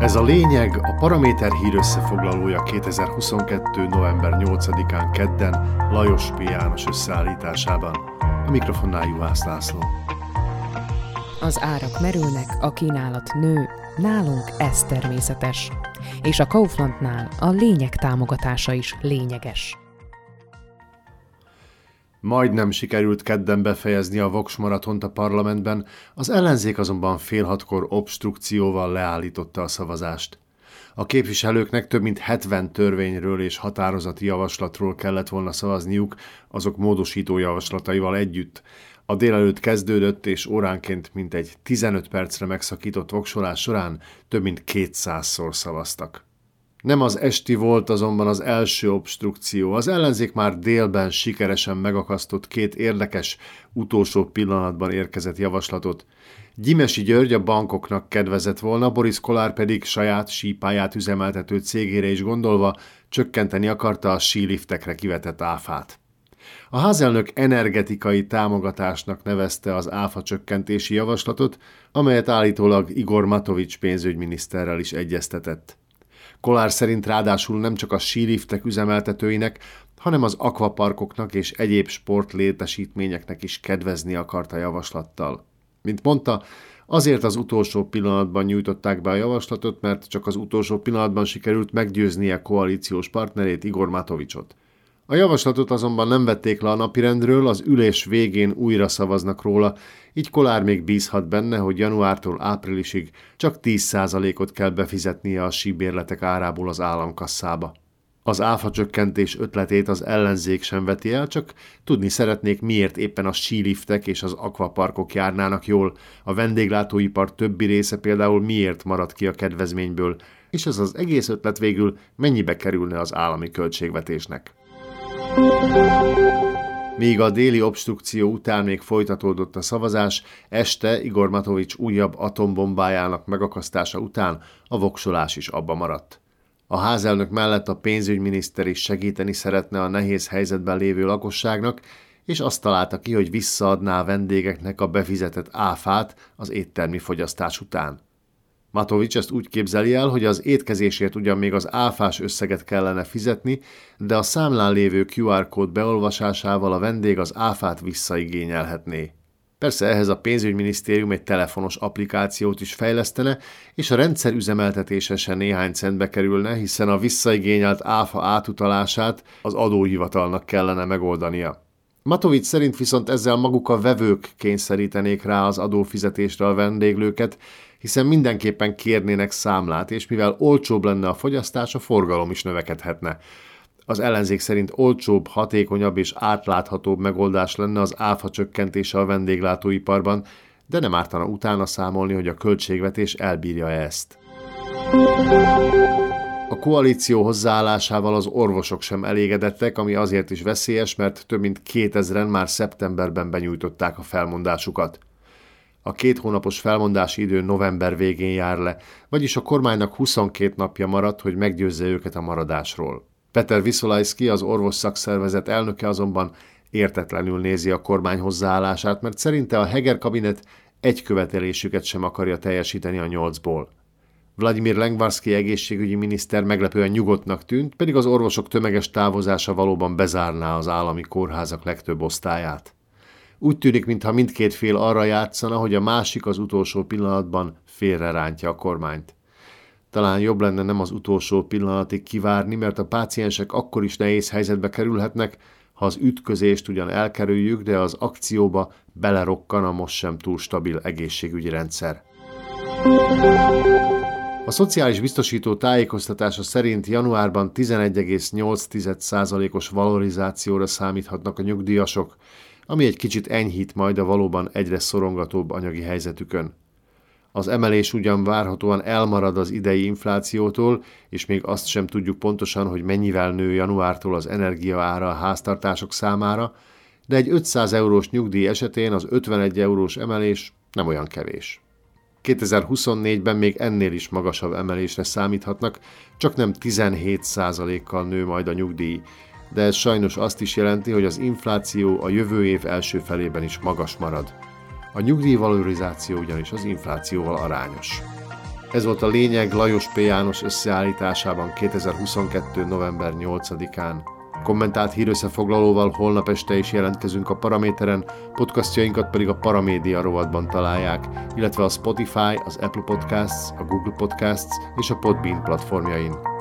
Ez a lényeg a Paraméter hír összefoglalója 2022. november 8-án kedden Lajos P. János összeállításában. A mikrofonnál Juhász László. Az árak merülnek, a kínálat nő, nálunk ez természetes. És a Kauflandnál a lényeg támogatása is lényeges. Majdnem sikerült kedden befejezni a Vox maratont a parlamentben, az ellenzék azonban fél hatkor obstrukcióval leállította a szavazást. A képviselőknek több mint 70 törvényről és határozati javaslatról kellett volna szavazniuk, azok módosító javaslataival együtt. A délelőtt kezdődött, és óránként mintegy 15 percre megszakított voksolás során több mint 200-szor szavaztak. Nem az esti volt azonban az első obstrukció. Az ellenzék már délben sikeresen megakasztott két érdekes, utolsó pillanatban érkezett javaslatot. Gyimesi György a bankoknak kedvezett volna, Boris Kolár pedig saját sípáját üzemeltető cégére is gondolva csökkenteni akarta a síliftekre kivetett áfát. A házelnök energetikai támogatásnak nevezte az áfa csökkentési javaslatot, amelyet állítólag Igor Matovics pénzügyminiszterrel is egyeztetett. Kolár szerint ráadásul nem csak a síriftek üzemeltetőinek, hanem az akvaparkoknak és egyéb sportlétesítményeknek is kedvezni akart a javaslattal. Mint mondta, azért az utolsó pillanatban nyújtották be a javaslatot, mert csak az utolsó pillanatban sikerült meggyőznie koalíciós partnerét Igor Matovicsot. A javaslatot azonban nem vették le a napirendről, az ülés végén újra szavaznak róla, így Kolár még bízhat benne, hogy januártól áprilisig csak 10%-ot kell befizetnie a síbérletek árából az államkasszába. Az áfa csökkentés ötletét az ellenzék sem veti el, csak tudni szeretnék, miért éppen a síliftek és az akvaparkok járnának jól, a vendéglátóipar többi része például miért marad ki a kedvezményből, és ez az egész ötlet végül mennyibe kerülne az állami költségvetésnek. Míg a déli obstrukció után még folytatódott a szavazás, este Igor Matovics újabb atombombájának megakasztása után a voksolás is abba maradt. A házelnök mellett a pénzügyminiszter is segíteni szeretne a nehéz helyzetben lévő lakosságnak, és azt találta ki, hogy visszaadná a vendégeknek a befizetett áfát az éttermi fogyasztás után. Matovics ezt úgy képzeli el, hogy az étkezésért ugyan még az áfás összeget kellene fizetni, de a számlán lévő QR kód beolvasásával a vendég az áfát visszaigényelhetné. Persze ehhez a pénzügyminisztérium egy telefonos applikációt is fejlesztene, és a rendszer üzemeltetése se néhány centbe kerülne, hiszen a visszaigényelt áfa átutalását az adóhivatalnak kellene megoldania. Matovics szerint viszont ezzel maguk a vevők kényszerítenék rá az adófizetésre a vendéglőket, hiszen mindenképpen kérnének számlát, és mivel olcsóbb lenne a fogyasztás, a forgalom is növekedhetne. Az ellenzék szerint olcsóbb, hatékonyabb és átláthatóbb megoldás lenne az áfa csökkentése a vendéglátóiparban, de nem ártana utána számolni, hogy a költségvetés elbírja ezt. A koalíció hozzáállásával az orvosok sem elégedettek, ami azért is veszélyes, mert több mint 2000-en már szeptemberben benyújtották a felmondásukat. A két hónapos felmondási idő november végén jár le, vagyis a kormánynak 22 napja maradt, hogy meggyőzze őket a maradásról. Peter Viszolajszki, az orvos szakszervezet elnöke azonban értetlenül nézi a kormány hozzáállását, mert szerinte a Heger kabinet egy követelésüket sem akarja teljesíteni a nyolcból. Vladimir Lengvarszki egészségügyi miniszter meglepően nyugodtnak tűnt, pedig az orvosok tömeges távozása valóban bezárná az állami kórházak legtöbb osztályát. Úgy tűnik, mintha mindkét fél arra játszana, hogy a másik az utolsó pillanatban félrerántja a kormányt. Talán jobb lenne nem az utolsó pillanatig kivárni, mert a páciensek akkor is nehéz helyzetbe kerülhetnek, ha az ütközést ugyan elkerüljük, de az akcióba belerokkan a most sem túl stabil egészségügyi rendszer. A szociális biztosító tájékoztatása szerint januárban 11,8%-os valorizációra számíthatnak a nyugdíjasok, ami egy kicsit enyhít majd a valóban egyre szorongatóbb anyagi helyzetükön. Az emelés ugyan várhatóan elmarad az idei inflációtól, és még azt sem tudjuk pontosan, hogy mennyivel nő januártól az energia ára a háztartások számára, de egy 500 eurós nyugdíj esetén az 51 eurós emelés nem olyan kevés. 2024-ben még ennél is magasabb emelésre számíthatnak, csak nem 17%-kal nő majd a nyugdíj, de ez sajnos azt is jelenti, hogy az infláció a jövő év első felében is magas marad. A nyugdíjvalorizáció ugyanis az inflációval arányos. Ez volt a lényeg Lajos P. János összeállításában 2022. november 8-án. Kommentált hírösszefoglalóval holnap este is jelentkezünk a Paraméteren, podcastjainkat pedig a Paramédia rovatban találják, illetve a Spotify, az Apple Podcasts, a Google Podcasts és a Podbean platformjain.